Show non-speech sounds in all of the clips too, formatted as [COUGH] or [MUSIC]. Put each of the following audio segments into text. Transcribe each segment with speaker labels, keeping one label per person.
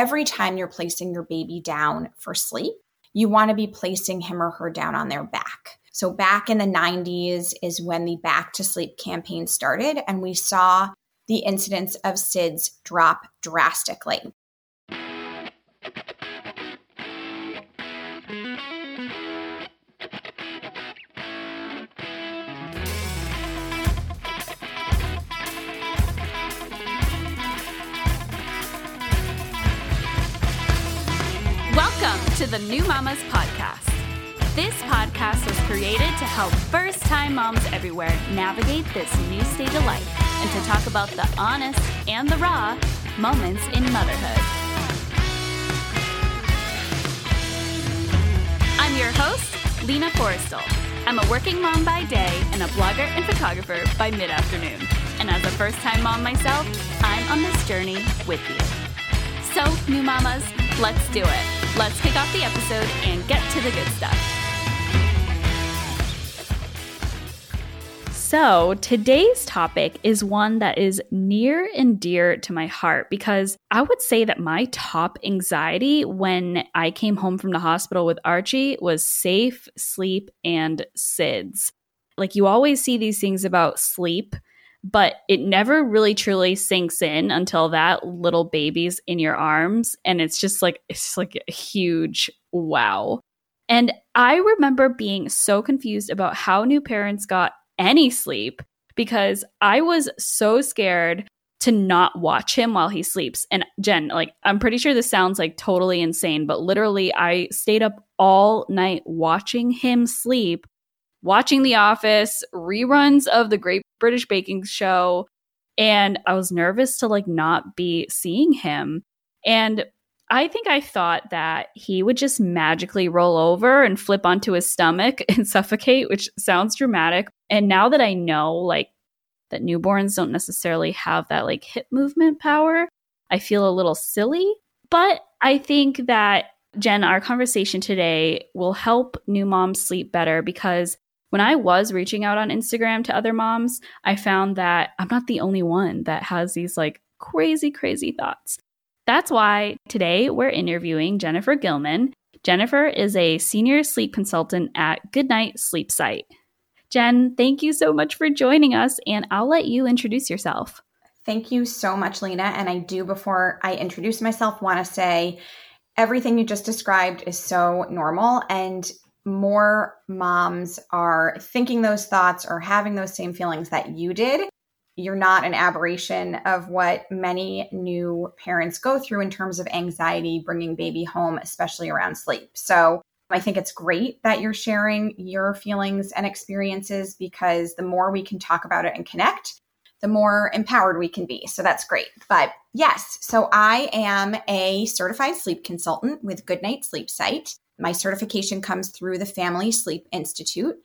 Speaker 1: every time you're placing your baby down for sleep, you want to be placing him or her down on their back. So, back in the 90s is when the Back to Sleep campaign started, and we saw the incidence of SIDS drop drastically.
Speaker 2: To the New Mamas Podcast. This podcast was created to help first time moms everywhere navigate this new stage of life and to talk about the honest and the raw moments in motherhood. I'm your host, Lina Forrestal. I'm a working mom by day and a blogger and photographer by mid afternoon. And as a first time mom myself, I'm on this journey with you. So, new mamas, let's do it. Let's kick off the episode and get to the good stuff. So, today's topic is one that is near and dear to my heart because I would say that my top anxiety when I came home from the hospital with Archie was safe, sleep, and SIDS. Like, you always see these things about sleep, but it never really truly sinks in until that little baby's in your arms. And it's just like, it's like a huge wow. And I remember being so confused about how new parents got any sleep because I was so scared to not watch him while he sleeps. And Jen, like, I'm pretty sure this sounds like totally insane, but literally, I stayed up all night watching him sleep, watching The Office, reruns of the Great British Baking Show. And I was nervous to like not be seeing him. And I think I thought that he would just magically roll over and flip onto his stomach [LAUGHS] and suffocate, which sounds dramatic. And now that I know, like, that newborns don't necessarily have that like hip movement power, I feel a little silly. But I think that, Jen, our conversation today will help new moms sleep better because when I was reaching out on Instagram to other moms, I found that I'm not the only one that has these like crazy, crazy thoughts. That's why today we're interviewing Jennifer Gilman. Jennifer is a senior sleep consultant at Goodnight Sleep Site. Jen, thank you so much for joining us, and I'll let you introduce yourself.
Speaker 1: Thank you so much, Lina. And I do, before I introduce myself, want to say everything you just described is so normal. And more moms are thinking those thoughts or having those same feelings that you did you're not an aberration of what many new parents go through in terms of anxiety bringing baby home, especially around sleep. So I think it's great that you're sharing your feelings and experiences because the more we can talk about it and connect, the more empowered we can be. So that's great. But yes, so I am a certified sleep consultant with Goodnight Sleep Site. My certification comes through the Family Sleep Institute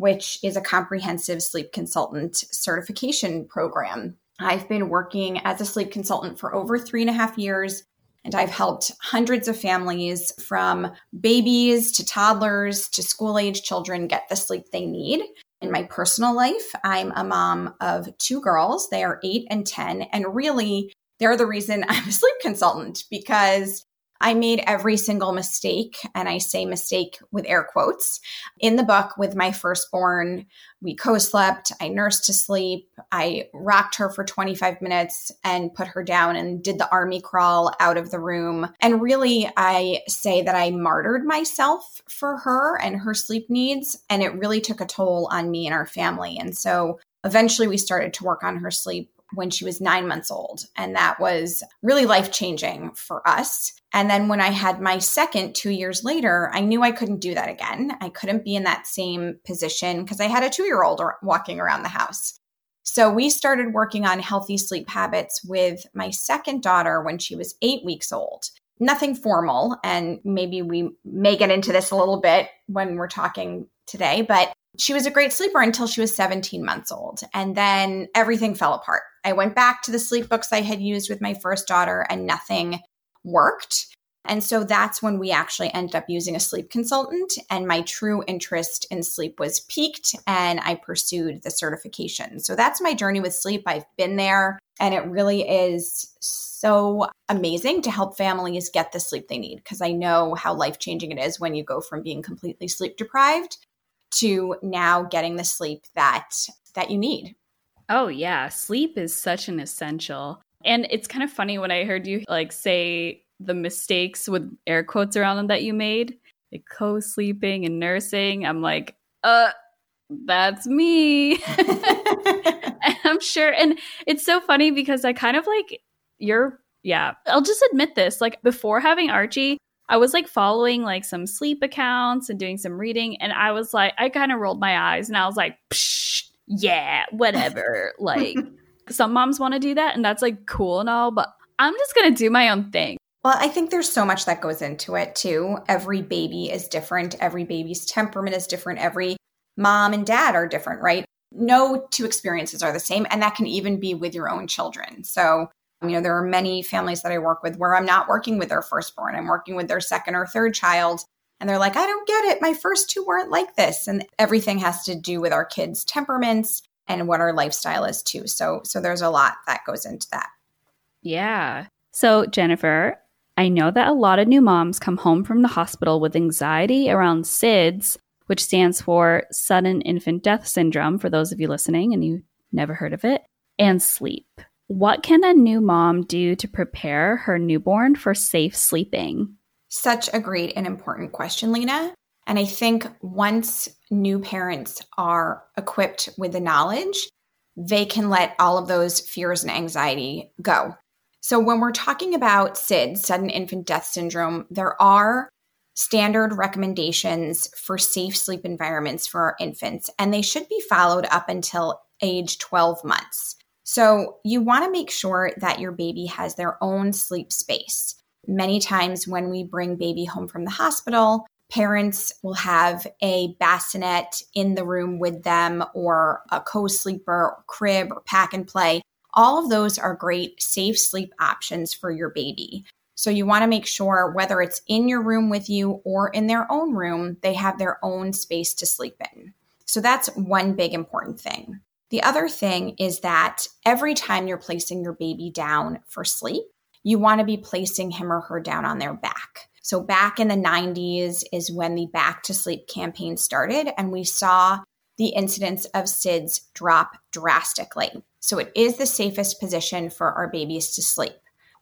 Speaker 1: which is a comprehensive sleep consultant certification program. I've been working as a sleep consultant for over three and a half years, and I've helped hundreds of families from babies to toddlers to school age children get the sleep they need. In my personal life, I'm a mom of two girls. They are eight and 10. And really, they're the reason [LAUGHS] I'm a sleep consultant because I made every single mistake, and I say mistake with air quotes, in the book with my firstborn. We co slept, I nursed to sleep, I rocked her for 25 minutes and put her down and did the army crawl out of the room. And really, I say that I martyred myself for her and her sleep needs, and it really took a toll on me and our family. And so eventually, we started to work on her sleep when she was nine months old. And that was really life changing for us. And then when I had my second two years later, I knew I couldn't do that again. I couldn't be in that same position because I had a two year old walking around the house. So we started working on healthy sleep habits with my second daughter when she was eight weeks old. Nothing formal. And maybe we may get into this a little bit when we're talking today, but she was a great sleeper until she was 17 months old. And then everything fell apart. I went back to the sleep books I had used with my first daughter and nothing worked. And so that's when we actually ended up using a sleep consultant. And my true interest in sleep was piqued and I pursued the certification. So that's my journey with sleep. I've been there and it really is so amazing to help families get the sleep they need because I know how life changing it is when you go from being completely sleep deprived to now getting the sleep that that you need.
Speaker 2: Oh yeah, sleep is such an essential. And it's kind of funny when I heard you like say the mistakes with air quotes around them that you made, like co-sleeping and nursing. I'm like, uh, that's me. [LAUGHS] I'm sure. And it's so funny because I kind of like you're yeah, I'll just admit this. Like before having Archie, I was like following like some sleep accounts and doing some reading, and I was like, I kind of rolled my eyes and I was like, yeah, whatever. [LAUGHS] like some moms want to do that, and that's like cool and all, but I'm just gonna do my own thing.
Speaker 1: Well, I think there's so much that goes into it too. Every baby is different. Every baby's temperament is different. Every mom and dad are different, right? No two experiences are the same. And that can even be with your own children. So, you know, there are many families that I work with where I'm not working with their firstborn, I'm working with their second or third child. And they're like, I don't get it. My first two weren't like this. And everything has to do with our kids' temperaments and what our lifestyle is too. So, so there's a lot that goes into that.
Speaker 2: Yeah. So, Jennifer, I know that a lot of new moms come home from the hospital with anxiety around SIDS, which stands for Sudden Infant Death Syndrome, for those of you listening and you never heard of it, and sleep. What can a new mom do to prepare her newborn for safe sleeping?
Speaker 1: Such a great and important question, Lina. And I think once new parents are equipped with the knowledge, they can let all of those fears and anxiety go. So, when we're talking about SID, sudden infant death syndrome, there are standard recommendations for safe sleep environments for our infants, and they should be followed up until age 12 months. So, you want to make sure that your baby has their own sleep space. Many times, when we bring baby home from the hospital, parents will have a bassinet in the room with them or a co sleeper, crib, or pack and play all of those are great safe sleep options for your baby. So you want to make sure whether it's in your room with you or in their own room, they have their own space to sleep in. So that's one big important thing. The other thing is that every time you're placing your baby down for sleep, you want to be placing him or her down on their back. So, back in the 90s is when the Back to Sleep campaign started, and we saw the incidence of SIDS drop drastically. So it is the safest position for our babies to sleep.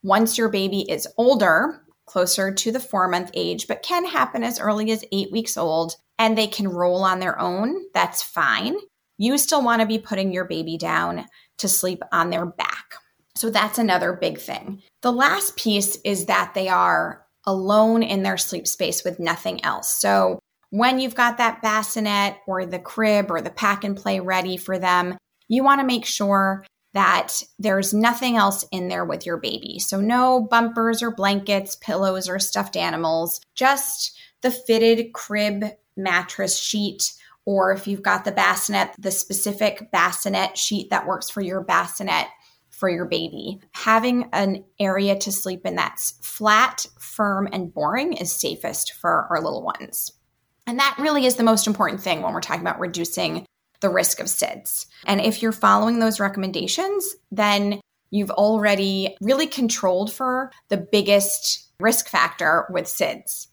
Speaker 1: Once your baby is older, closer to the four month age, but can happen as early as eight weeks old, and they can roll on their own, that's fine. You still want to be putting your baby down to sleep on their back. So that's another big thing. The last piece is that they are alone in their sleep space with nothing else. So when you've got that bassinet or the crib or the pack and play ready for them, you want to make sure that there's nothing else in there with your baby. So, no bumpers or blankets, pillows, or stuffed animals, just the fitted crib mattress sheet. Or if you've got the bassinet, the specific bassinet sheet that works for your bassinet for your baby. Having an area to sleep in that's flat, firm, and boring is safest for our little ones. And that really is the most important thing when we're talking about reducing the risk of SIDS. And if you're following those recommendations, then you've already really controlled for the biggest risk factor with SIDS.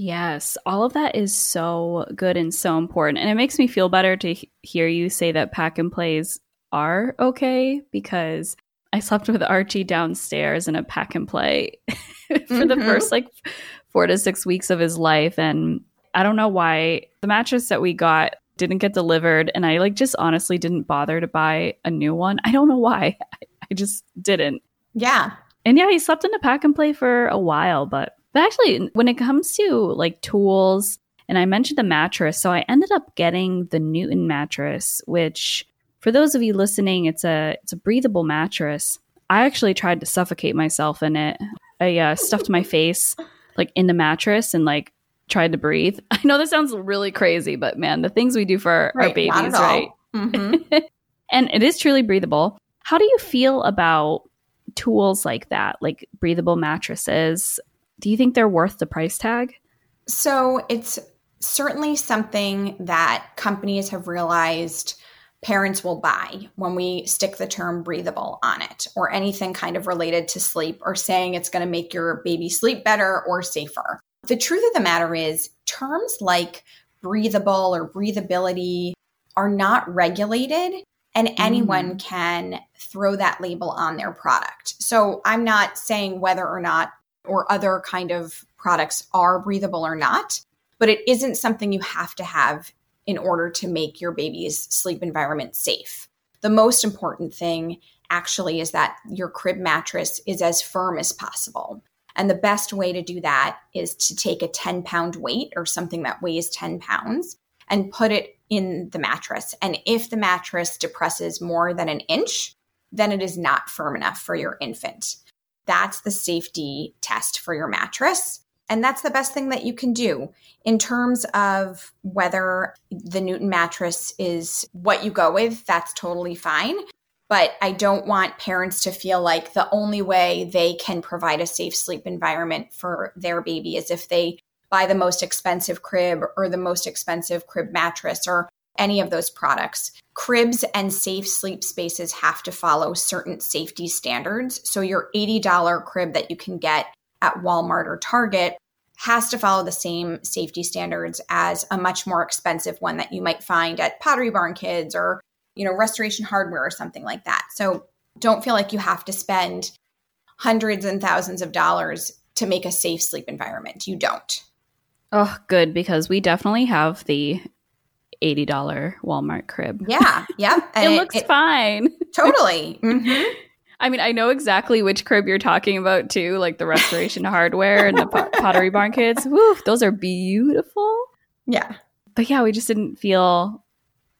Speaker 2: Yes, all of that is so good and so important. And it makes me feel better to hear you say that pack and plays are okay because I slept with Archie downstairs in a pack and play [LAUGHS] for mm-hmm. the first like four to six weeks of his life. And I don't know why the mattress that we got didn't get delivered and I like just honestly didn't bother to buy a new one. I don't know why. [LAUGHS] I, I just didn't.
Speaker 1: Yeah.
Speaker 2: And yeah, he slept in a pack and play for a while, but but actually when it comes to like tools and I mentioned the mattress, so I ended up getting the Newton mattress, which for those of you listening, it's a it's a breathable mattress. I actually tried to suffocate myself in it. I uh, stuffed my face like in the mattress and like tried to breathe. [LAUGHS] I know this sounds really crazy, but man, the things we do for right, our babies, right? Mm-hmm. [LAUGHS] and it is truly breathable. How do you feel about tools like that, like breathable mattresses? Do you think they're worth the price tag?
Speaker 1: So it's certainly something that companies have realized parents will buy when we stick the term breathable on it or anything kind of related to sleep or saying it's going to make your baby sleep better or safer. The truth of the matter is, terms like breathable or breathability are not regulated and anyone mm. can throw that label on their product. So I'm not saying whether or not or other kind of products are breathable or not, but it isn't something you have to have in order to make your baby's sleep environment safe. The most important thing actually is that your crib mattress is as firm as possible. And the best way to do that is to take a 10 pound weight or something that weighs 10 pounds and put it in the mattress. And if the mattress depresses more than an inch, then it is not firm enough for your infant. That's the safety test for your mattress. And that's the best thing that you can do in terms of whether the Newton mattress is what you go with. That's totally fine. But I don't want parents to feel like the only way they can provide a safe sleep environment for their baby is if they buy the most expensive crib or the most expensive crib mattress or any of those products. Cribs and safe sleep spaces have to follow certain safety standards. So your $80 crib that you can get at Walmart or Target has to follow the same safety standards as a much more expensive one that you might find at Pottery Barn Kids or, you know, Restoration Hardware or something like that. So don't feel like you have to spend hundreds and thousands of dollars to make a safe sleep environment. You don't.
Speaker 2: Oh, good because we definitely have the $80 Walmart crib.
Speaker 1: Yeah. Yep. [LAUGHS]
Speaker 2: it, it, looks it, fine. [LAUGHS]
Speaker 1: Totally. Mm-hmm.
Speaker 2: I mean, I know exactly which crib you're talking about too, like the restoration [LAUGHS] hardware and the pottery barn kids. Woo, those are beautiful.
Speaker 1: Yeah.
Speaker 2: But yeah, we just didn't feel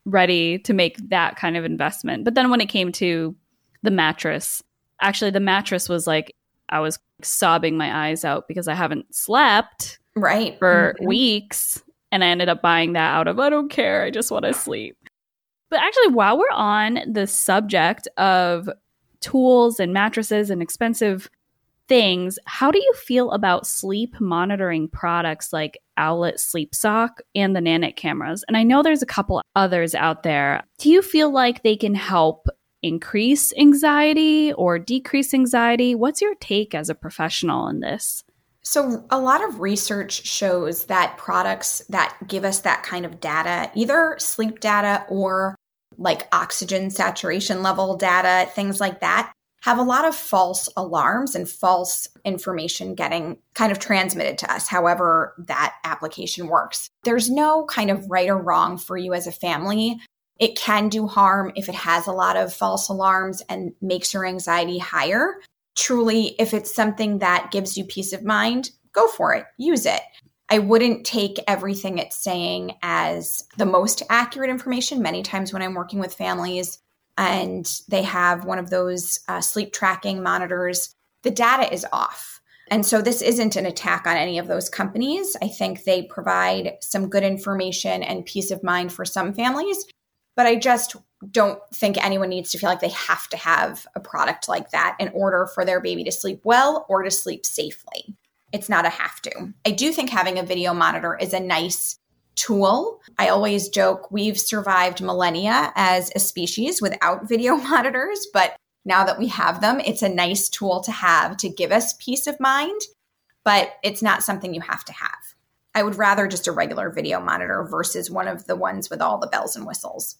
Speaker 2: ready to make that kind of investment. But then when it came to the mattress, actually the mattress was like I was sobbing my eyes out because I haven't slept
Speaker 1: right
Speaker 2: for mm-hmm. weeks and I ended up buying that out of I don't care, I just want to sleep. But actually while we're on the subject of tools and mattresses and expensive things, how do you feel about sleep monitoring products like Owlet Sleep Sock and the Nanit cameras? And I know there's a couple others out there. Do you feel like they can help increase anxiety or decrease anxiety? What's your take as a professional in this?
Speaker 1: So, a lot of research shows that products that give us that kind of data, either sleep data or like oxygen saturation level data, things like that, have a lot of false alarms and false information getting kind of transmitted to us, however that application works. There's no kind of right or wrong for you as a family. It can do harm if it has a lot of false alarms and makes your anxiety higher. Truly, if it's something that gives you peace of mind, go for it, use it. I wouldn't take everything it's saying as the most accurate information. Many times when I'm working with families and they have one of those uh, sleep tracking monitors, the data is off. And so this isn't an attack on any of those companies. I think they provide some good information and peace of mind for some families. But I just don't think anyone needs to feel like they have to have a product like that in order for their baby to sleep well or to sleep safely. It's not a have to. I do think having a video monitor is a nice tool. I always joke we've survived millennia as a species without [LAUGHS] video monitors, but now that we have them, it's a nice tool to have to give us peace of mind, but it's not something you have to have. I would rather just a regular video monitor versus one of the ones with all the bells and whistles.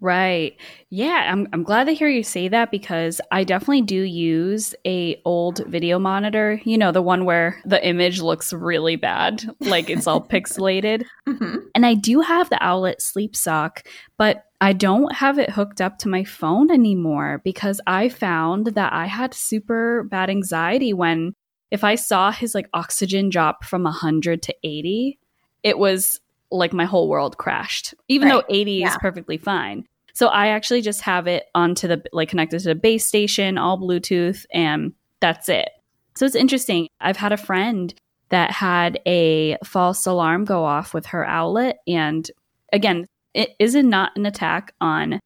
Speaker 2: Right. Yeah, I'm I'm glad to hear you say that because I definitely do use a old video monitor, you know, the one where the image looks really bad, like it's all [LAUGHS] pixelated. Mm-hmm. And I do have the Owlet sleep sock, but I don't have it hooked up to my phone anymore because I found that I had super bad anxiety when if I saw his like oxygen drop from 100 to 80, it was like my whole world crashed, even right. though 80 yeah. is perfectly fine. So I actually just have it onto the like connected to the base station, all Bluetooth, and that's it. So it's interesting. I've had a friend that had a false alarm go off with her Owlet. And again, it is not an attack on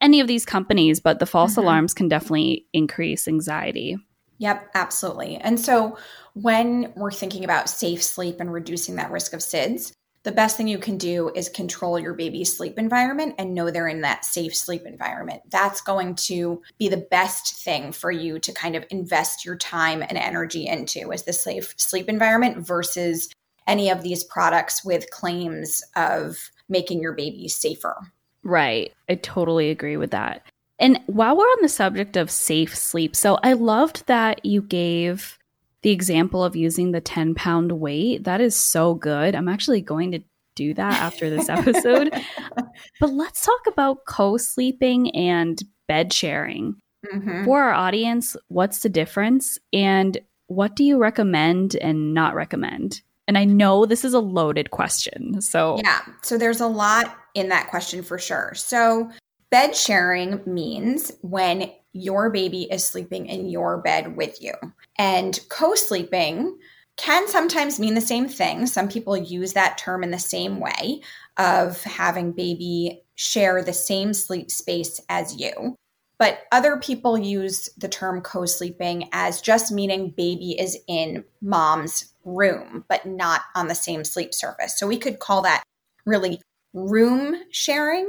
Speaker 2: any of these companies, but the false mm-hmm. alarms can definitely increase anxiety.
Speaker 1: Yep, absolutely. And so when we're thinking about safe sleep and reducing that risk of SIDS, the best thing you can do is control your baby's sleep environment and know they're in that safe sleep environment. That's going to be the best thing for you to kind of invest your time and energy into is the safe sleep environment versus any of these products with claims of making your baby safer.
Speaker 2: Right. I totally agree with that. And while we're on the subject of safe sleep, so I loved that you gave the example of using the 10 pound weight. That is so good. I'm actually going to do that after this episode. [LAUGHS] but let's talk about co sleeping and bed sharing. Mm-hmm. For our audience, what's the difference? And what do you recommend and not recommend? And I know this is a loaded question. So,
Speaker 1: yeah. So, there's a lot in that question for sure. So, bed sharing means when your baby is sleeping in your bed with you. And co sleeping can sometimes mean the same thing. Some people use that term in the same way of having baby share the same sleep space as you. But other people use the term co sleeping as just meaning baby is in mom's room, but not on the same sleep surface. So we could call that really room sharing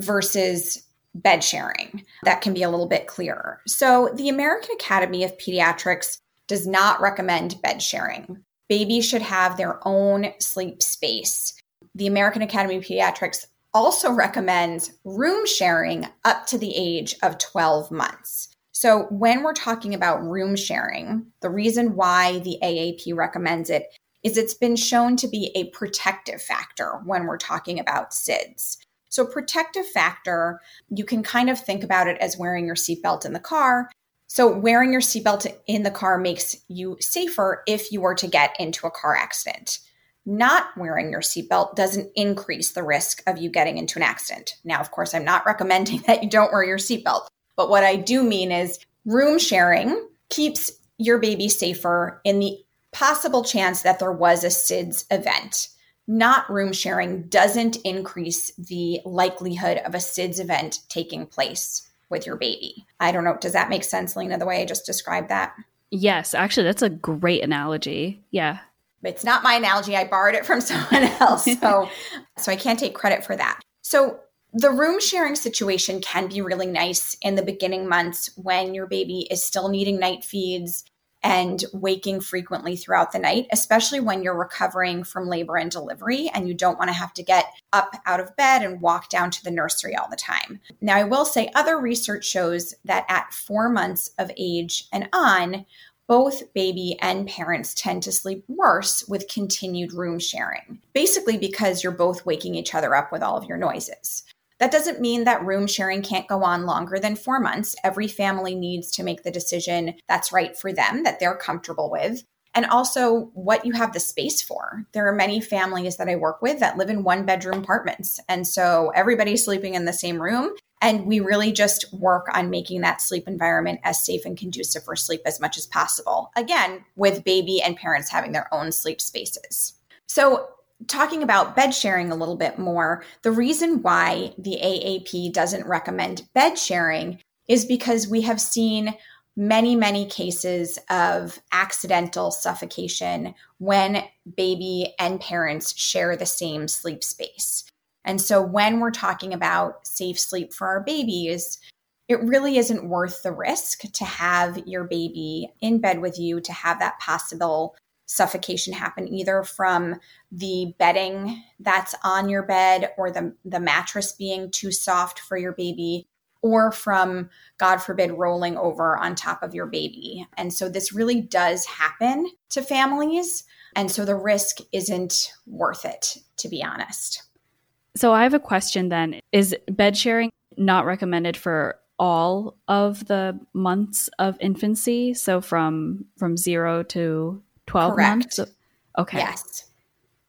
Speaker 1: versus bed sharing. That can be a little bit clearer. So, the American Academy of Pediatrics does not recommend bed sharing. Babies should have their own sleep space. The American Academy of Pediatrics also recommends room sharing up to the age of 12 months. So, when we're talking about room sharing, the reason why the AAP recommends it is it's been shown to be a protective factor when we're talking about SIDS. So, protective factor, you can kind of think about it as wearing your seatbelt in the car. So, wearing your seatbelt in the car makes you safer if you were to get into a car accident. Not wearing your seatbelt doesn't increase the risk of you getting into an accident. Now, of course, I'm not [LAUGHS] recommending that you don't wear your seatbelt, but what I do mean is room sharing keeps your baby safer in the possible chance that there was a SIDS event not room sharing doesn't increase the likelihood of a SIDS event taking place with your baby. I don't know. Does that make sense, Lina, the way I just described that?
Speaker 2: Yes, actually, that's a great analogy. Yeah.
Speaker 1: It's not my analogy. I borrowed it from [LAUGHS] someone else. So, [LAUGHS] so I can't take credit for that. So, the room sharing situation can be really nice in the beginning months when your baby is still needing night feeds and waking frequently throughout the night, especially when you're recovering from labor and delivery and you don't want to have to get up out of bed and walk down to the nursery all the time. Now, I will say other research shows that at four months of age and on, both baby and parents tend to sleep worse with continued room sharing, basically because you're both waking each other up with all of your noises. That doesn't mean that room sharing can't go on longer than four months. Every family needs to make the decision that's right for them, that they're comfortable with, and also what you have the space for. There are many families that I work with that live in one bedroom apartments. And so everybody's sleeping in the same room. And we really just work on making that sleep environment as safe and conducive for sleep as much as possible. Again, with baby and parents having their own sleep spaces. So talking about bed sharing a little bit more, the reason why the AAP doesn't recommend bed sharing is because we have seen many, many cases of accidental suffocation when baby and parents share the same sleep space. And so when we're talking about safe sleep for our babies, it really isn't worth the risk to have your baby in bed with you to have that possible suffocation happen either from the bedding that's on your bed or the, the mattress being too soft for your baby or from god forbid rolling over on top of your baby. And so this really does happen to families. And so the risk isn't worth it to be honest.
Speaker 2: So i have a question then. Is bed sharing not recommended for all of the months of infancy? So from from 0 to 12 Correct. months? Okay.
Speaker 1: Yes.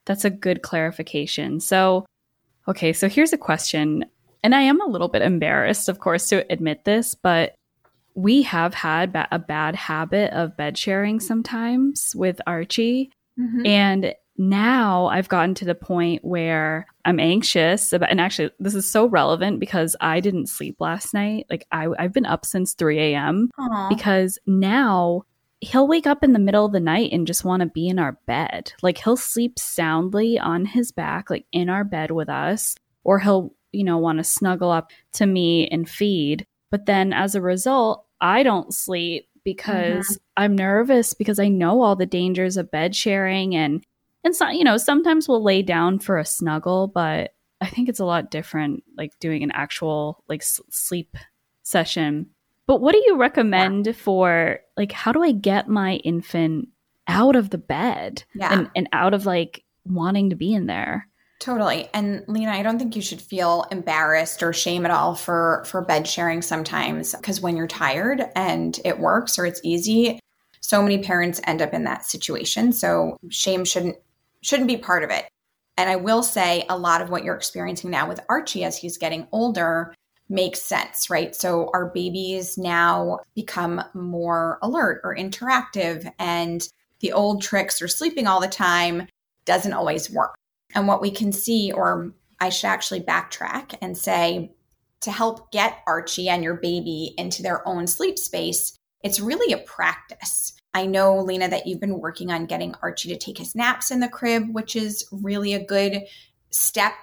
Speaker 2: That's a good clarification. So, okay, so here's a question. And I am a little bit embarrassed, of course, to admit this, but we have had ba- a bad habit of bed sharing sometimes with Archie. Mm-hmm. And now I've gotten to the point where I'm anxious about, and actually, this is so relevant because I didn't sleep last night. Like, I, I've been up since 3 a.m. because now he'll wake up in the middle of the night and just want to be in our bed. Like he'll sleep soundly on his back, like in our bed with us, or he'll, you know, want to snuggle up to me and feed. But then as a result, I don't sleep because mm-hmm. I'm nervous because I know all the dangers of bed sharing and and so, you know, sometimes we'll lay down for a snuggle, but I think it's a lot different like doing an actual like s- sleep session but what do you recommend for like how do I get my infant out of the bed yeah. and, and out of like wanting to be in there?
Speaker 1: Totally. And Lina, I don't think you should feel embarrassed or shame at all for for bed sharing sometimes because when you're tired and it works or it's easy, so many parents end up in that situation. So shame shouldn't shouldn't be part of it. And I will say a lot of what you're experiencing now with Archie as he's getting older makes sense, right? So our babies now become more alert or interactive, and the old tricks or sleeping all the time doesn't always work. And what we can see, or I should actually backtrack and say, to help get Archie and your baby into their own sleep space, it's really a practice. I know, Lina, that you've been working on getting Archie to take his naps in the crib, which is really a good step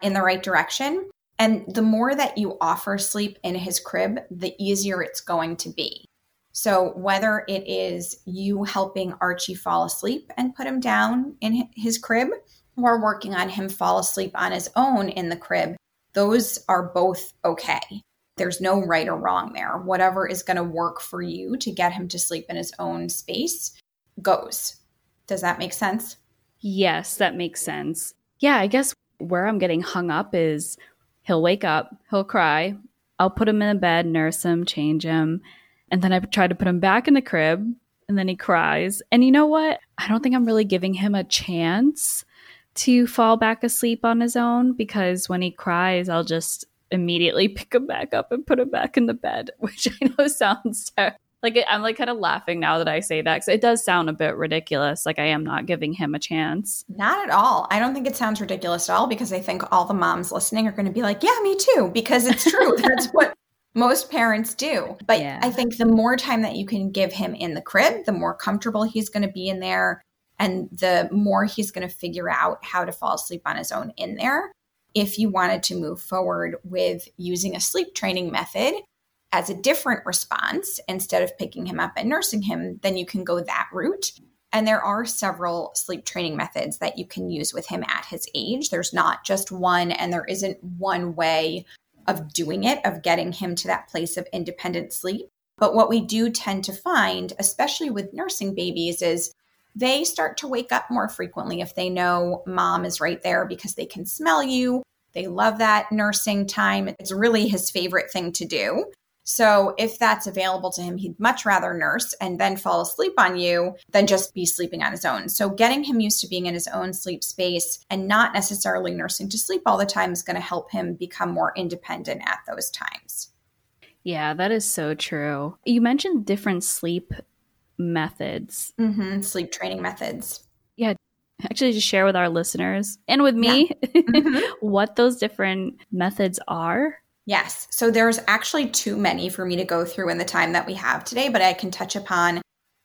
Speaker 1: in the right direction. And the more that you offer sleep in his crib, the easier it's going to be. So, whether it is you helping Archie fall asleep and put him down in his crib, or working on him fall asleep on his own in the crib, those are both okay. There's no right or wrong there. Whatever is going to work for you to get him to sleep in his own space goes. Does that make sense?
Speaker 2: Yes, that makes sense. Yeah, I guess where I'm getting hung up is He'll wake up, he'll cry. I'll put him in the bed, nurse him, change him. And then I try to put him back in the crib, and then he cries. And you know what? I don't think I'm really giving him a chance to fall back asleep on his own because when he cries, I'll just immediately [LAUGHS] pick him back up and put him back in the bed, [LAUGHS] which I know sounds terrible like I'm like kind of laughing now that I say that because it does sound a bit ridiculous. Like I am not giving him a chance.
Speaker 1: Not at all. I don't think it sounds ridiculous at all because I think all the moms listening are going to be like, "Yeah, me too," because it's true. [LAUGHS] That's what most parents do. But yeah. I think the more time that you can give him in the crib, the more comfortable he's going to be in there, and the more he's going to figure out how to fall asleep on his own in there. If you wanted to move forward with using a sleep training method, as a different response instead of picking him up and nursing him, then you can go that route. And there are several sleep training methods that you can use with him at his age. There's not just one, and there isn't one way of doing it, of getting him to that place of independent sleep. But what we do tend to find, especially with nursing babies, is they start to wake up more frequently if they know mom is right there because they can smell you. They love that nursing time. It's really his favorite thing to do. So if that's available to him, he'd much rather nurse and then fall asleep on you than just be sleeping on his own. So getting him used to being in his own sleep space and not necessarily nursing to sleep all the time is going to help him become more independent at those times.
Speaker 2: Yeah, that is so true. You mentioned different sleep methods,
Speaker 1: mm-hmm. sleep training methods.
Speaker 2: Yeah, actually just share with our listeners and with me yeah. [LAUGHS] mm-hmm. what those different methods are
Speaker 1: Yes. So there's actually too many for me to go through in the time that we have today, but I can touch upon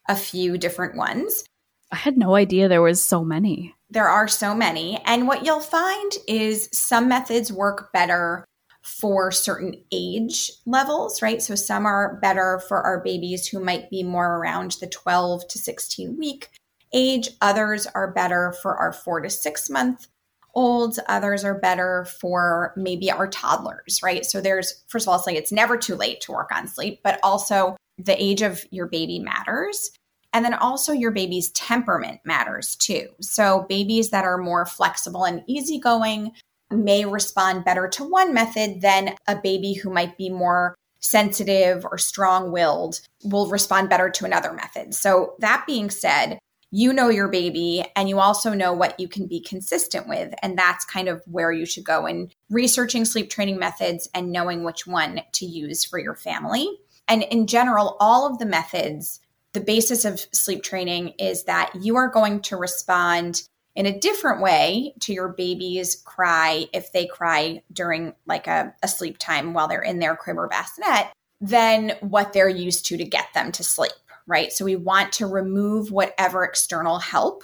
Speaker 1: a few different ones.
Speaker 2: I had no idea there was so many.
Speaker 1: There are so many. And what you'll find is some methods work better for certain age levels, right? So some are better for our babies who might be more around the 12 to 16 week age. Others are better for our four to six month olds, others are better for maybe our toddlers, right? So there's, first of all, it's like it's never too late to work on sleep, but also the age of your baby matters. And then also your baby's temperament matters too. So babies that are more flexible and easygoing may respond better to one method than a baby who might be more sensitive or strong willed will respond better to another method. So, that being said, you know your baby and you also know what you can be consistent with. And that's kind of where you should go in researching sleep training methods and knowing which one to use for your family. And in general, all of the methods, the basis of sleep training is that you are going to respond in a different way to your baby's cry if they cry during like a, a sleep time while they're in their crib or bassinet than what they're used to to get them to sleep right? So we want to remove whatever external help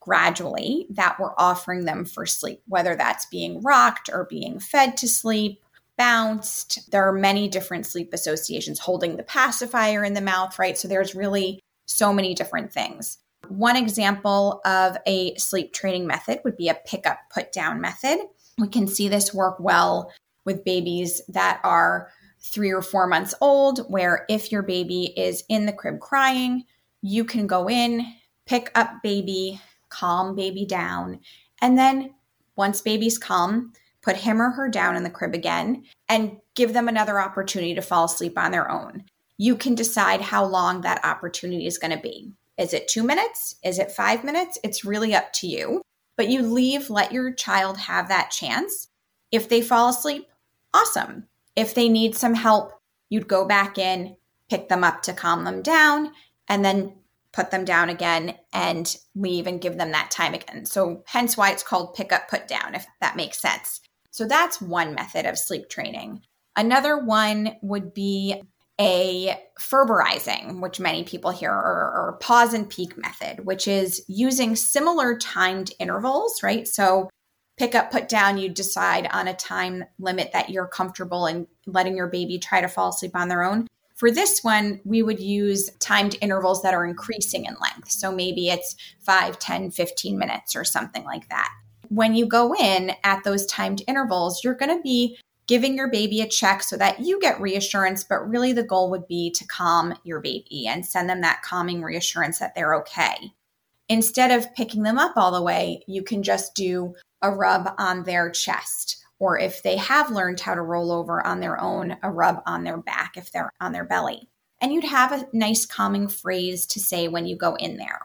Speaker 1: gradually that we're offering them for sleep, whether that's being rocked or being fed to sleep, bounced. There are many different sleep associations, holding the pacifier in the mouth, right? So there's really so many different things. One example of a sleep training method would be a pick up, put down method. We can see this work well with babies that are three or four months old, where if your baby is in the crib crying, you can go in, pick up baby, calm baby down, and then once baby's calm, put him or her down in the crib again and give them another opportunity to fall asleep on their own. You can decide how long that opportunity is going to be. Is it two minutes? Is it five minutes? It's really up to you. But you leave, let your child have that chance. If they fall asleep, awesome. If they need some help, you'd go back in, pick them up to calm them down, and then put them down again and leave and give them that time again. So, hence why it's called pick up, put down, if that makes sense. So, that's one method of sleep training. Another one would be a Ferberizing, which many people hear, or, or pause and peek method, which is using similar timed intervals, right? So, pick up, put down, you decide on a time limit that you're comfortable in letting your baby try to fall asleep on their own. For this one, we would use timed intervals that are increasing in length. So maybe it's 5, 10, 15 minutes or something like that. When you go in at those timed intervals, you're going to be giving your baby a check so that you get reassurance, but really the goal would be to calm your baby and send them that calming reassurance that they're okay. Instead of picking them up all the way, you can just do a rub on their chest. Or if they have learned how to roll over on their own, a rub on their back if they're on their belly. And you'd have a nice calming phrase to say when you go in there.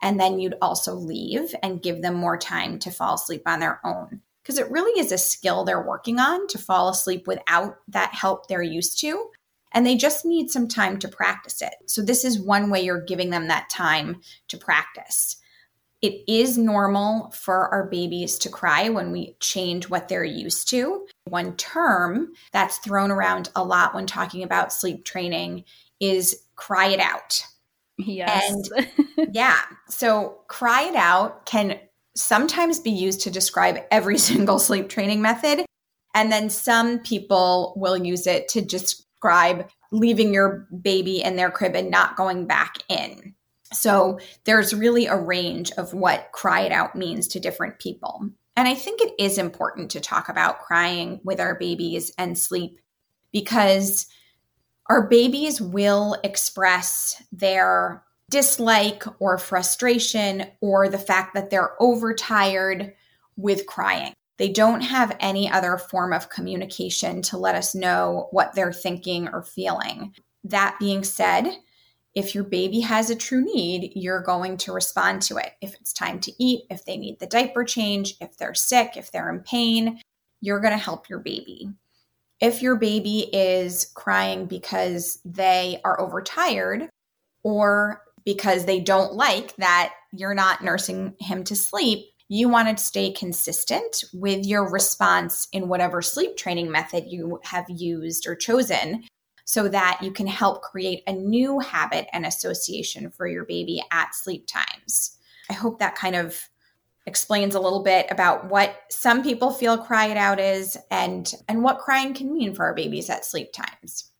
Speaker 1: And then you'd also leave and give them more time to fall asleep on their own. Because it really is a skill they're working on to fall asleep without that help they're used to. And they just need some time to practice it. So, this is one way you're giving them that time to practice. It is normal for our babies to cry when we change what they're used to. One term that's thrown around a lot when talking about sleep training is cry it out.
Speaker 2: Yes.
Speaker 1: And yeah, so cry it out can sometimes be used to describe every [LAUGHS] single sleep training method. And then some people will use it to describe leaving your baby in their crib and not going back in. So there's really a range of what cry it out means to different people. And I think it is important to talk about crying with our babies and sleep because our babies will express their dislike or frustration or the fact that they're overtired with crying. They don't have any other form of communication to let us know what they're thinking or feeling. That being said, if your baby has a true need, you're going to respond to it. If it's time to eat, if they need the diaper change, if they're sick, if they're in pain, you're going to help your baby. If your baby is crying because they are overtired or because they don't like that you're not nursing him to sleep, you want to stay consistent with your response in whatever sleep training method you have used or chosen so that you can help create a new habit and association for your baby at sleep times. I hope that kind of explains a little bit about what some people feel cry it out is and and what crying can mean for our babies at sleep times.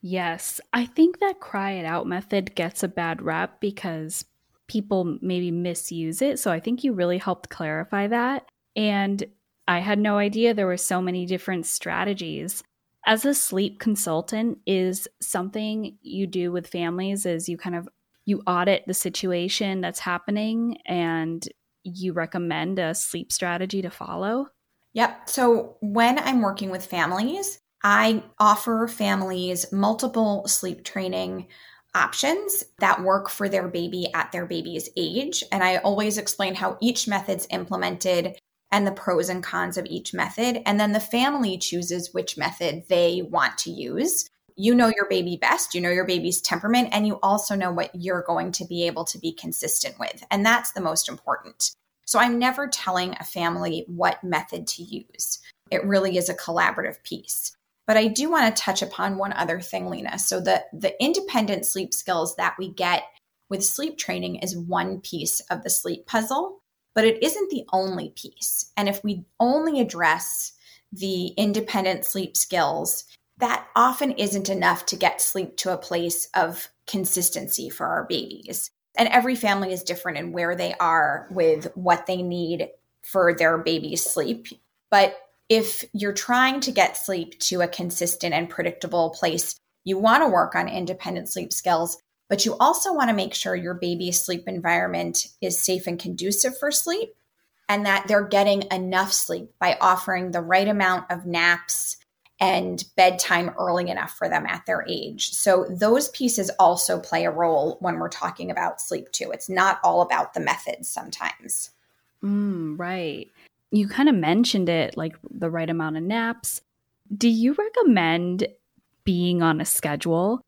Speaker 2: Yes, I think that cry it out method gets a bad rap because people maybe misuse it. So I think you really helped clarify that. And I had no idea there were so many different strategies as a sleep consultant is something you do with families is you kind of you audit the situation that's happening and you recommend a sleep strategy to follow?
Speaker 1: Yep. So when i'm working with families i offer families multiple sleep training options that work for their baby at their baby's age. And i always explain how each method's implemented and the pros and cons of each method. And then the family chooses which method they want to use. You know your baby best, you know your baby's temperament, and you also know what you're going to be able to be consistent with. And that's the most important. So I'm never telling a family what method to use. It really is a collaborative piece. But I do want to touch upon one other thing, Lina. So the the independent sleep skills that we get with sleep training is one piece of the sleep puzzle, but it isn't the only piece. And if we only address the independent sleep skills, that often isn't enough to get sleep to a place of consistency for our babies. And every family is different in where they are with what they need for their baby's sleep. But if you're trying to get sleep to a consistent and predictable place, you want to work on independent sleep skills, but you also want to make sure your baby's sleep environment is safe and conducive for sleep and that they're getting enough sleep by offering the right amount of naps and bedtime early enough for them at their age. So those pieces also play a role when we're talking about sleep too. It's not all about the methods sometimes.
Speaker 2: Mm, right. You kind of mentioned it like the right amount of naps. Do you recommend being on a schedule?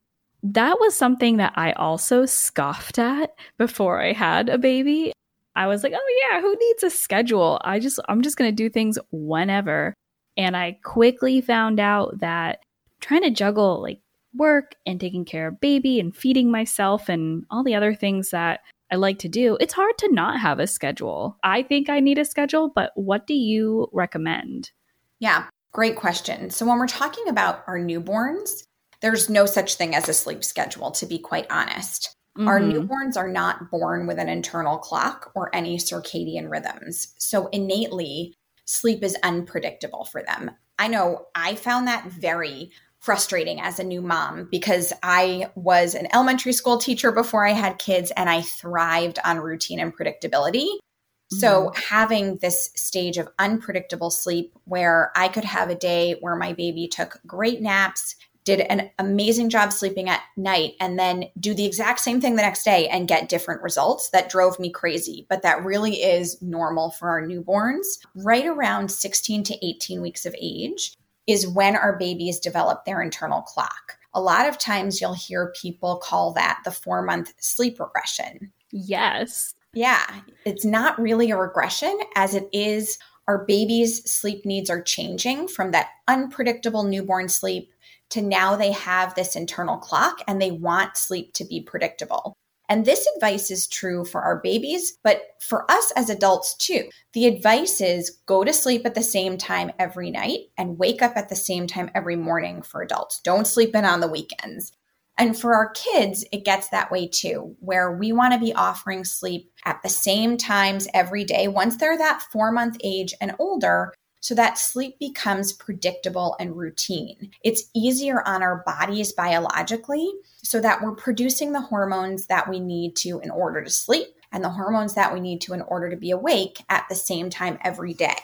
Speaker 2: That was something that I also scoffed at before I had a baby. I was like, "Oh yeah, who needs a schedule? I just I'm just going to do things whenever." And I quickly found out that trying to juggle like work and taking care of baby and feeding myself and all the other things that I like to do, it's hard to not have a schedule. I think I need a schedule, but what do you recommend?
Speaker 1: Yeah, great question. So, when we're talking about our newborns, there's no such thing as a sleep schedule, to be quite honest. Mm-hmm. Our newborns are not born with an internal clock or any circadian rhythms. So, innately, sleep is unpredictable for them. I know I found that very frustrating as a new mom because I was an elementary school teacher before I had kids and I thrived on routine and predictability. Mm-hmm. So, having this stage of unpredictable sleep where I could have a day where my baby took great naps, did an amazing job sleeping at night, and then do the exact same thing the next day and get different results, that drove me crazy. But that really is normal for our newborns. Right around 16 to 18 weeks of age, is when our babies develop their internal clock. A lot of times you'll hear people call that the four month sleep regression.
Speaker 2: Yes.
Speaker 1: Yeah, it's not really a regression as it is our baby's sleep needs are changing from that unpredictable newborn sleep to now they have this internal clock and they want sleep to be predictable. And this advice is true for our babies, but for us as adults too. The advice is go to sleep at the same time every night and wake up at the same time every morning for adults. Don't sleep in on the weekends. And for our kids, it gets that way too, where we want to be offering sleep at the same times every day once they're that four month age and older so that sleep becomes predictable and routine. It's easier on our bodies biologically so that we're producing the hormones that we need to in order to sleep and the hormones that we need to in order to be awake at the same time every day.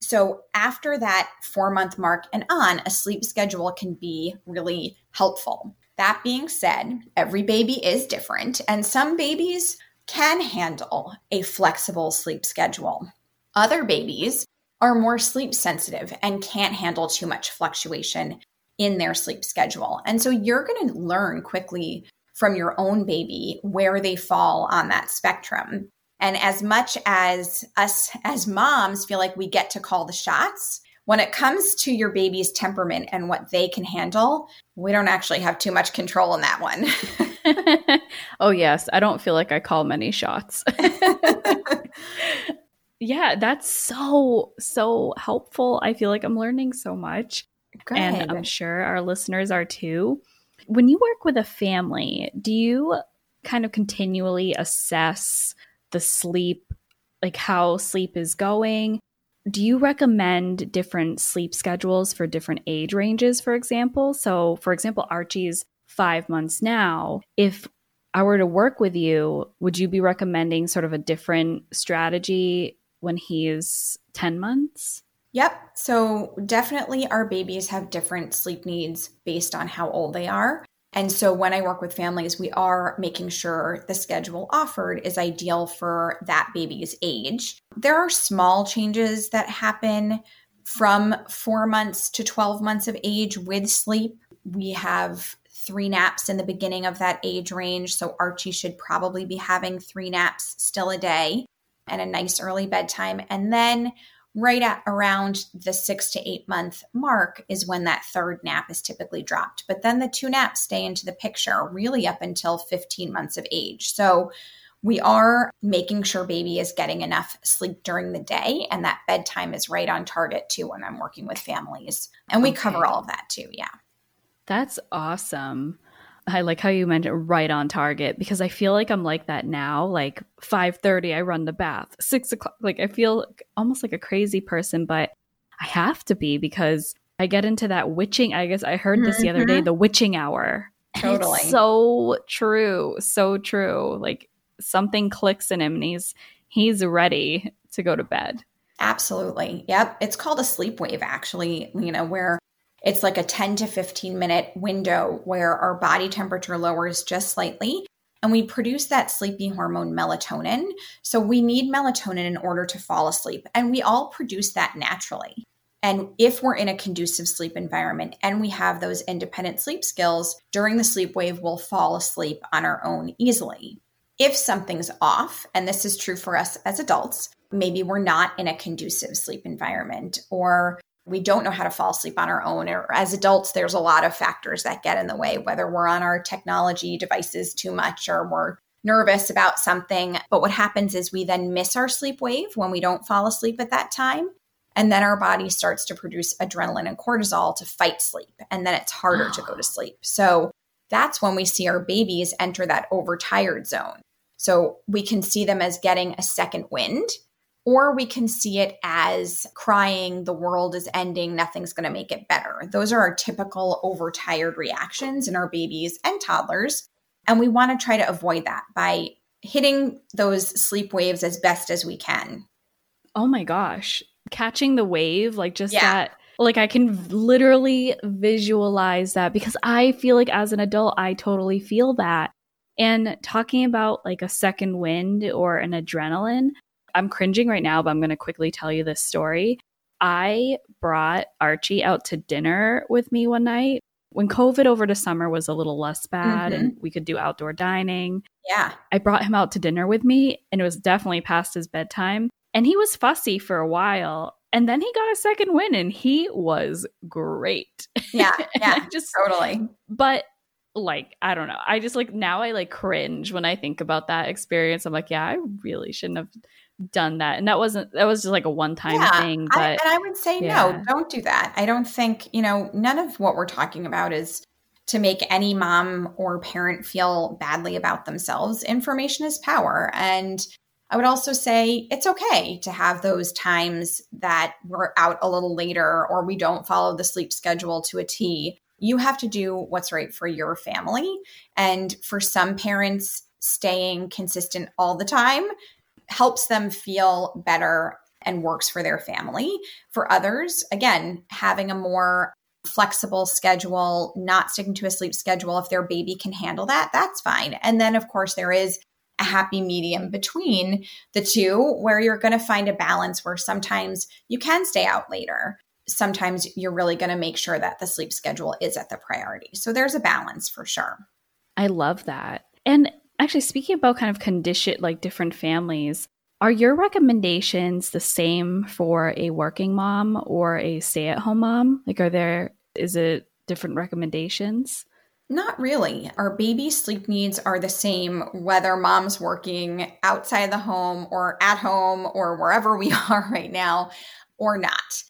Speaker 1: So, after that four month mark and on, a sleep schedule can be really helpful. That being said, every baby is different, and some babies can handle a flexible sleep schedule. Other babies are more sleep sensitive and can't handle too much fluctuation in their sleep schedule. And so you're going to learn quickly from your own baby where they fall on that spectrum. And as much as us as moms feel like we get to call the shots, when it comes to your baby's temperament and what they can handle, we don't actually have too much control in that
Speaker 2: one. [LAUGHS] oh, yes. I don't feel like I call many shots. [LAUGHS] [LAUGHS] yeah, that's so, so helpful. I feel like I'm learning so much. Good. And I'm sure our listeners are too. When you work with a family, do you kind of continually assess the sleep, like how sleep is going? Do you recommend different sleep schedules for different age ranges, for example? So, for example, Archie's five months now. If I were to work with you, would you be recommending sort of a different strategy when he's 10 months?
Speaker 1: Yep. So definitely our babies have different sleep needs based on how old they are. And so when I work with families, we are making sure the schedule offered is ideal for that baby's age. There are small changes that happen from four months to 12 months of age with sleep. We have three naps in the beginning of that age range. So Archie should probably be having three naps still a day and a nice early bedtime. And then right at around the six to eight month mark is when that third nap is typically dropped. But then the two naps stay into the picture really up until 15 months of age. So we are making sure baby is getting enough sleep during the day and that bedtime is right on target too when I'm working with families. And we okay. cover all of that too. Yeah.
Speaker 2: That's awesome. I like how you mentioned right on target because I feel like I'm like that now. Like five thirty, I run the bath. Six o'clock, like I feel almost like a crazy person, but I have to be because I get into that witching. I guess I heard this mm-hmm. the other day, mm-hmm. the witching hour.
Speaker 1: Totally,
Speaker 2: so true, so true. Like something clicks in him, and he's he's ready to go to bed.
Speaker 1: Absolutely. Yep. It's called a sleep wave, actually, Lina, you know, where it's like a 10 to 15 minute window where our body temperature lowers just slightly and we produce that sleepy hormone melatonin. So we need melatonin in order to fall asleep. And we all produce that naturally. And if we're in a conducive sleep environment and we have those independent sleep skills, during the sleep wave, we'll fall asleep on our own easily. If something's off, and this is true for us as adults, maybe we're not in a conducive sleep environment, or we don't know how to fall asleep on our own or as adults there's a lot of factors that get in the way whether we're on our technology devices too much or we're nervous about something. But what happens is we then miss our sleep wave when we don't fall asleep at that time. And then our body starts to produce adrenaline and cortisol to fight sleep. And then it's harder to go to [SIGHS] sleep. So that's when we see our babies enter that overtired zone. So we can see them as getting a second wind or we can see it as crying, the world is ending, nothing's going to make it better. Those are our typical overtired reactions in our babies and toddlers. And we want to try to avoid that by hitting those sleep waves as best as we can.
Speaker 2: Oh my gosh. Catching the wave, like just yeah. that like I can literally visualize that because I feel like as an adult, I totally feel that. And talking about like a second wind or an adrenaline, I'm cringing right now, but I'm going to quickly tell you this story. I brought Archie out to dinner with me one night when COVID over the summer was a little less bad mm-hmm. and we could do outdoor dining.
Speaker 1: Yeah.
Speaker 2: I brought him out to dinner with me and it was definitely past his bedtime. And he was fussy for a while. And then he got a second win and he was great.
Speaker 1: Yeah. [LAUGHS] Yeah. just totally.
Speaker 2: But like I don't know. I just like now I like cringe when I think about that experience. I'm like, yeah, I really shouldn't have done that and that wasn't that was just like a one time yeah, thing but I,
Speaker 1: and i would say yeah. no don't do that. I don't think you know none of what we're talking about is to make any mom or parent feel badly about themselves. Information is power and i would also say it's okay to have those times that we're out a little later or we don't follow the sleep schedule to a t. You have to do what's right for your family and for some parents staying consistent all the time helps them feel better and works for their family. For others, again, having a more flexible schedule, not sticking to a sleep schedule, if their baby can handle that, that's fine. And then, of course, there is a happy medium between the two where you're going to find a balance where sometimes you can stay out later. Sometimes you're really going to make sure that the sleep schedule is at the priority. So there's a balance for sure.
Speaker 2: I love that. And actually speaking about kind of condition like different families are your recommendations the same for a working mom or a stay-at-home mom like are there is it different recommendations
Speaker 1: not really. Our baby sleep needs are the same whether mom's working outside the home or at home or wherever we [LAUGHS] are right now or not.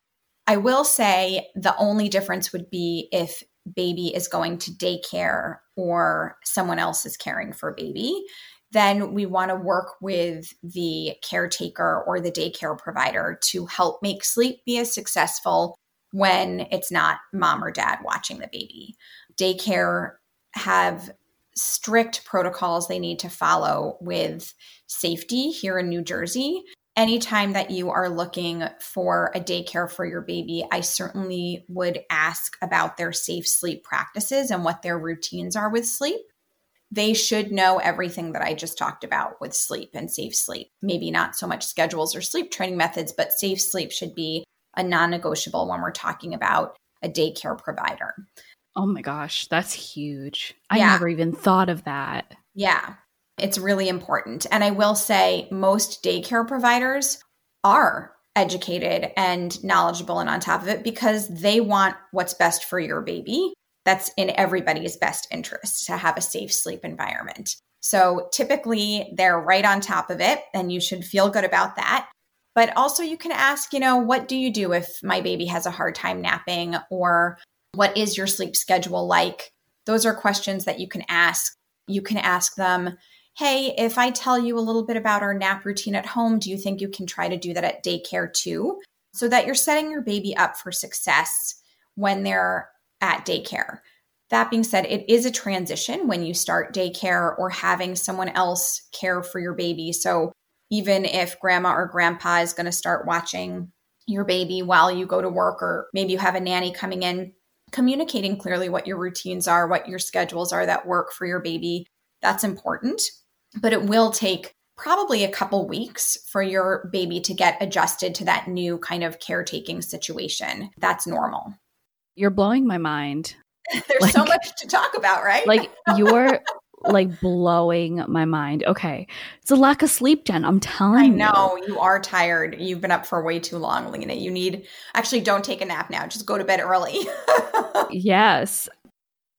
Speaker 1: I will say the only difference would be if baby is going to daycare or someone else is caring for baby, then we want to work with the caretaker or the daycare provider to help make sleep be as successful when it's not mom or dad watching the baby. Daycare have strict protocols they need to follow with safety here in New Jersey anytime that you are looking for a daycare for your baby, I certainly would ask about their safe sleep practices and what their routines are with sleep. They should know everything that I just talked about with sleep and safe sleep. Maybe not so much schedules or sleep training methods, but safe sleep should be a non negotiable when we're talking about a daycare provider.
Speaker 2: Oh my gosh, that's huge. I yeah. never even thought of that.
Speaker 1: Yeah. It's really important. And I will say, most daycare providers are educated and knowledgeable and on top of it because they want what's best for your baby. That's in everybody's best interest to have a safe sleep environment. So typically they're right on top of it, and you should feel good about that. But also, you can ask, you know, what do you do if my baby has a hard time napping? Or what is your sleep schedule like? Those are questions that you can ask. You can ask them, hey, if I tell you a little bit about our nap routine at home, do you think you can try to do that at daycare too? So that you're setting your baby up for success when they're at daycare. That being said, it is a transition when you start daycare or having someone else care for your baby. So even if grandma or grandpa is going to start watching your baby while you go to work, or maybe you have a nanny coming in, communicating clearly what your routines are, what your schedules are that work for your baby, that's important. But it will take probably a couple weeks for your baby to get adjusted to that new kind of caretaking situation. That's normal.
Speaker 2: You're blowing my mind. [LAUGHS]
Speaker 1: There's like, so much to talk about, right?
Speaker 2: like [LAUGHS] you're like blowing my mind. Okay. It's a lack of sleep, Jen. I'm telling you.
Speaker 1: I know. You. you are tired. You've been up for way too long, Lina. You need actually don't take a nap now. Just go to bed early. [LAUGHS]
Speaker 2: yes.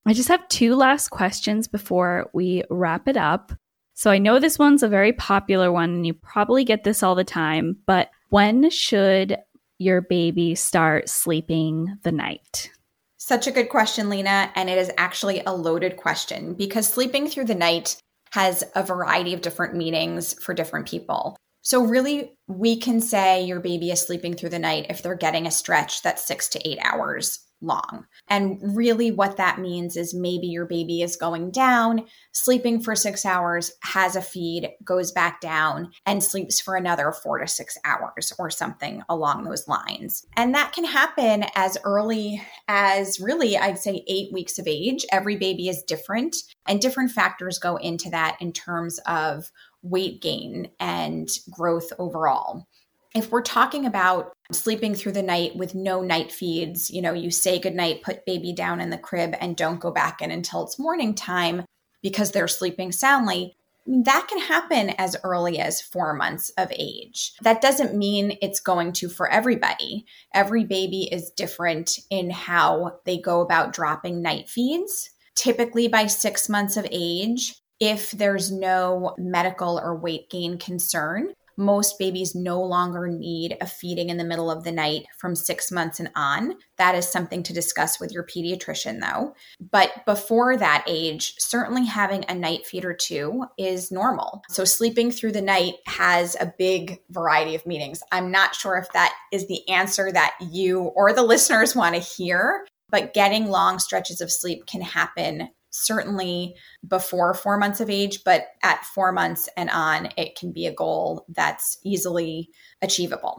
Speaker 2: I just have two last questions before we wrap it up. So I know this one's a very popular one and you probably get this all the time, but when should your baby start sleeping the night?
Speaker 1: Such a good question, Lina. And it is actually a loaded question because sleeping through the night has a variety of different meanings for different people. So, really, we can say your baby is sleeping through the night if they're getting a stretch that's six to eight hours long. And really, what that means is maybe your baby is going down, sleeping for six hours, has a feed, goes back down, and sleeps for another four to six hours or something along those lines. And that can happen as early as really, I'd say, eight weeks of age. Every baby is different, and different factors go into that in terms of weight gain and growth overall if we're talking about sleeping through the night with no night feeds, you know, you say goodnight, put baby down in the crib, and don't go back in until it's morning time because they're sleeping soundly, that can happen as early as four months of age. That doesn't mean it's going to for everybody. Every baby is different in how they go about dropping night feeds. Typically, by six months of age, if there's no medical or weight gain concern, most babies no longer need a feeding in the middle of the night from six months and on. That is something to discuss with your pediatrician, though. But before that age, certainly having a night feed or two is normal. So, sleeping through the night has a big variety of meanings. I'm not sure if that is the answer that you or the [LAUGHS] listeners want to hear, but getting long stretches of sleep can happen certainly before four months of age, but at four months and on, it can be a goal that's easily achievable.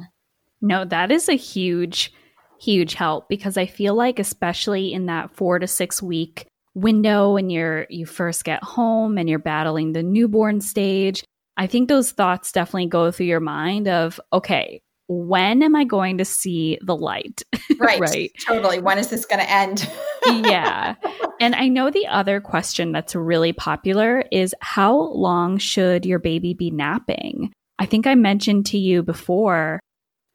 Speaker 2: No, that is a huge, huge help because I feel like, especially in that four to six week window when you're you first get home and you're battling the newborn stage, I think those thoughts definitely go through your mind of, okay, when am I going to see the light? [LAUGHS]
Speaker 1: Right. right. Totally. When is this going to end?
Speaker 2: yeah. [LAUGHS] And I know the other question that's really popular is how long should your baby be napping? I think I mentioned to you before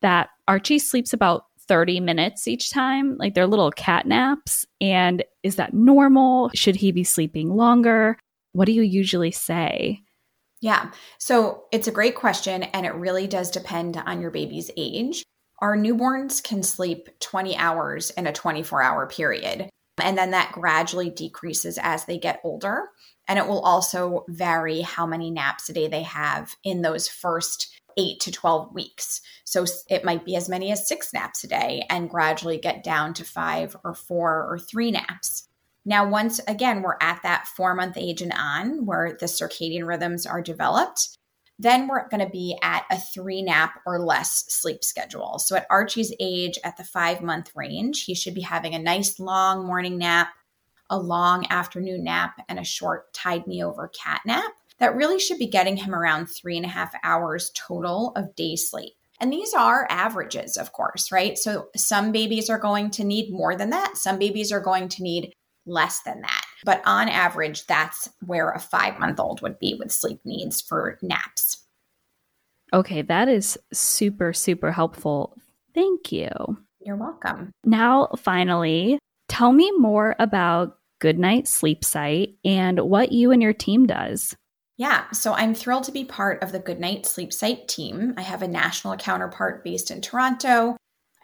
Speaker 2: that Archie sleeps about 30 minutes each time, like they're little cat naps. And is that normal? Should he be sleeping longer? What do you usually say?
Speaker 1: Yeah. So it's a great question, and it really does depend on your baby's age. Our newborns can sleep 20 hours in a 24 hour period. And then that gradually decreases as they get older. And it will also vary how many naps a day they have in those first eight to 12 weeks. So it might be as many as six naps a day and gradually get down to five or four or three naps. Now, once again, we're at that four month age and on where the circadian rhythms are developed, then we're going to be at a three nap or less sleep schedule. So at Archie's age, at the five month range, he should be having a nice long morning nap, a long afternoon nap, and a short tide me over cat nap. That really should be getting him around three and a half hours total of day sleep. And these are averages, of course, right? So some babies are going to need more than that. Some babies are going to need less than that. But on average, that's where a five month old would be with sleep needs for naps.
Speaker 2: Okay, that is super, super helpful. Thank you.
Speaker 1: You're welcome.
Speaker 2: Now, finally, tell me more about Goodnight Sleep Site and what you and your team does.
Speaker 1: Yeah, so I'm thrilled to be part of the Goodnight Sleep Site team. I have a national counterpart based in Toronto,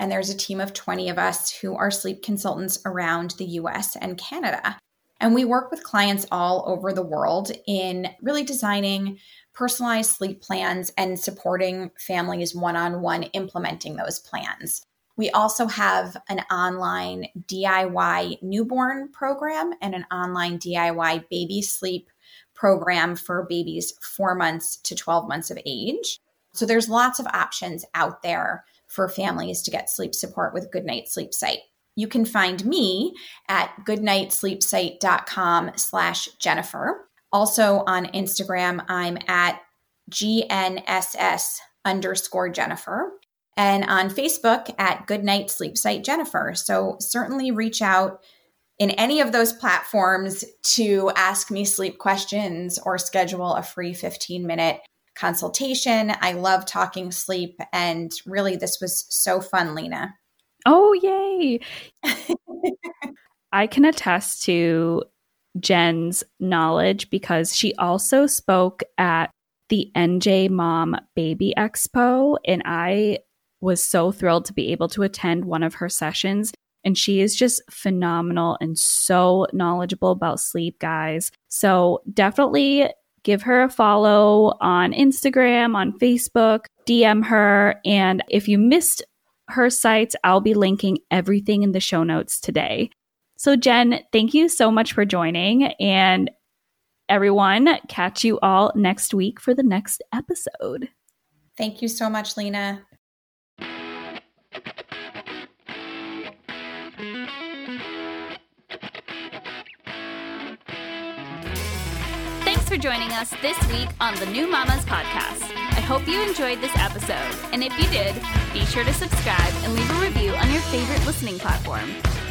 Speaker 1: and there's a team of 20 of us who are sleep consultants around the US and Canada. And we work with clients all over the world in really designing personalized sleep plans and supporting families one on one implementing those plans. We also have an online DIY newborn program and an online DIY baby sleep program for babies four months to 12 months of age. So there's lots of options out there for families to get sleep support with Goodnight Sleep Site. You can find me at goodnightsleepsite.com slash Jennifer. Also on Instagram, I'm at GNSS underscore Jennifer. And on Facebook at Goodnight Sleep Site Jennifer. So certainly reach out in any of those platforms to ask me sleep questions or schedule a free 15 minute consultation. I love talking sleep. And really, this was so fun, Lina.
Speaker 2: Oh, yay. I can attest to Jen's knowledge because she also spoke at the NJ Mom Baby Expo, and I was so thrilled to be able to attend one of her sessions. And she is just phenomenal and so knowledgeable about sleep, guys. So definitely give her a follow on Instagram, on Facebook, DM her. And if you missed her sites, I'll be linking everything in the show notes today. So, Jen, thank you so much for joining. And everyone, catch you all next week for the next episode.
Speaker 1: Thank you so much,
Speaker 2: Lina. For joining us this week on the New Mamas podcast. I hope you enjoyed this episode, and if you did, be sure to subscribe and leave a review on your favorite listening platform.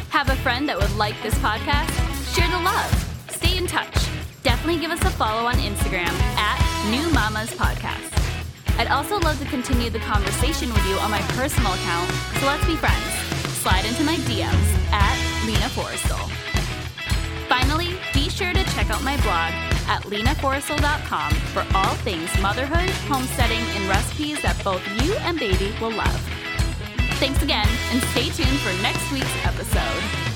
Speaker 2: Have a friend that would like this podcast? Share the love. Stay in touch. Definitely give us a follow on Instagram at New Mamas Podcast. I'd also love to continue the conversation with you on my personal account, so let's be friends. Slide into my DMs at Lina Forrestal. Finally, be sure to check out my blog at linaforrestal.com for all things motherhood, homesteading, and recipes that both you and baby will love. Thanks again, and stay tuned for next week's episode.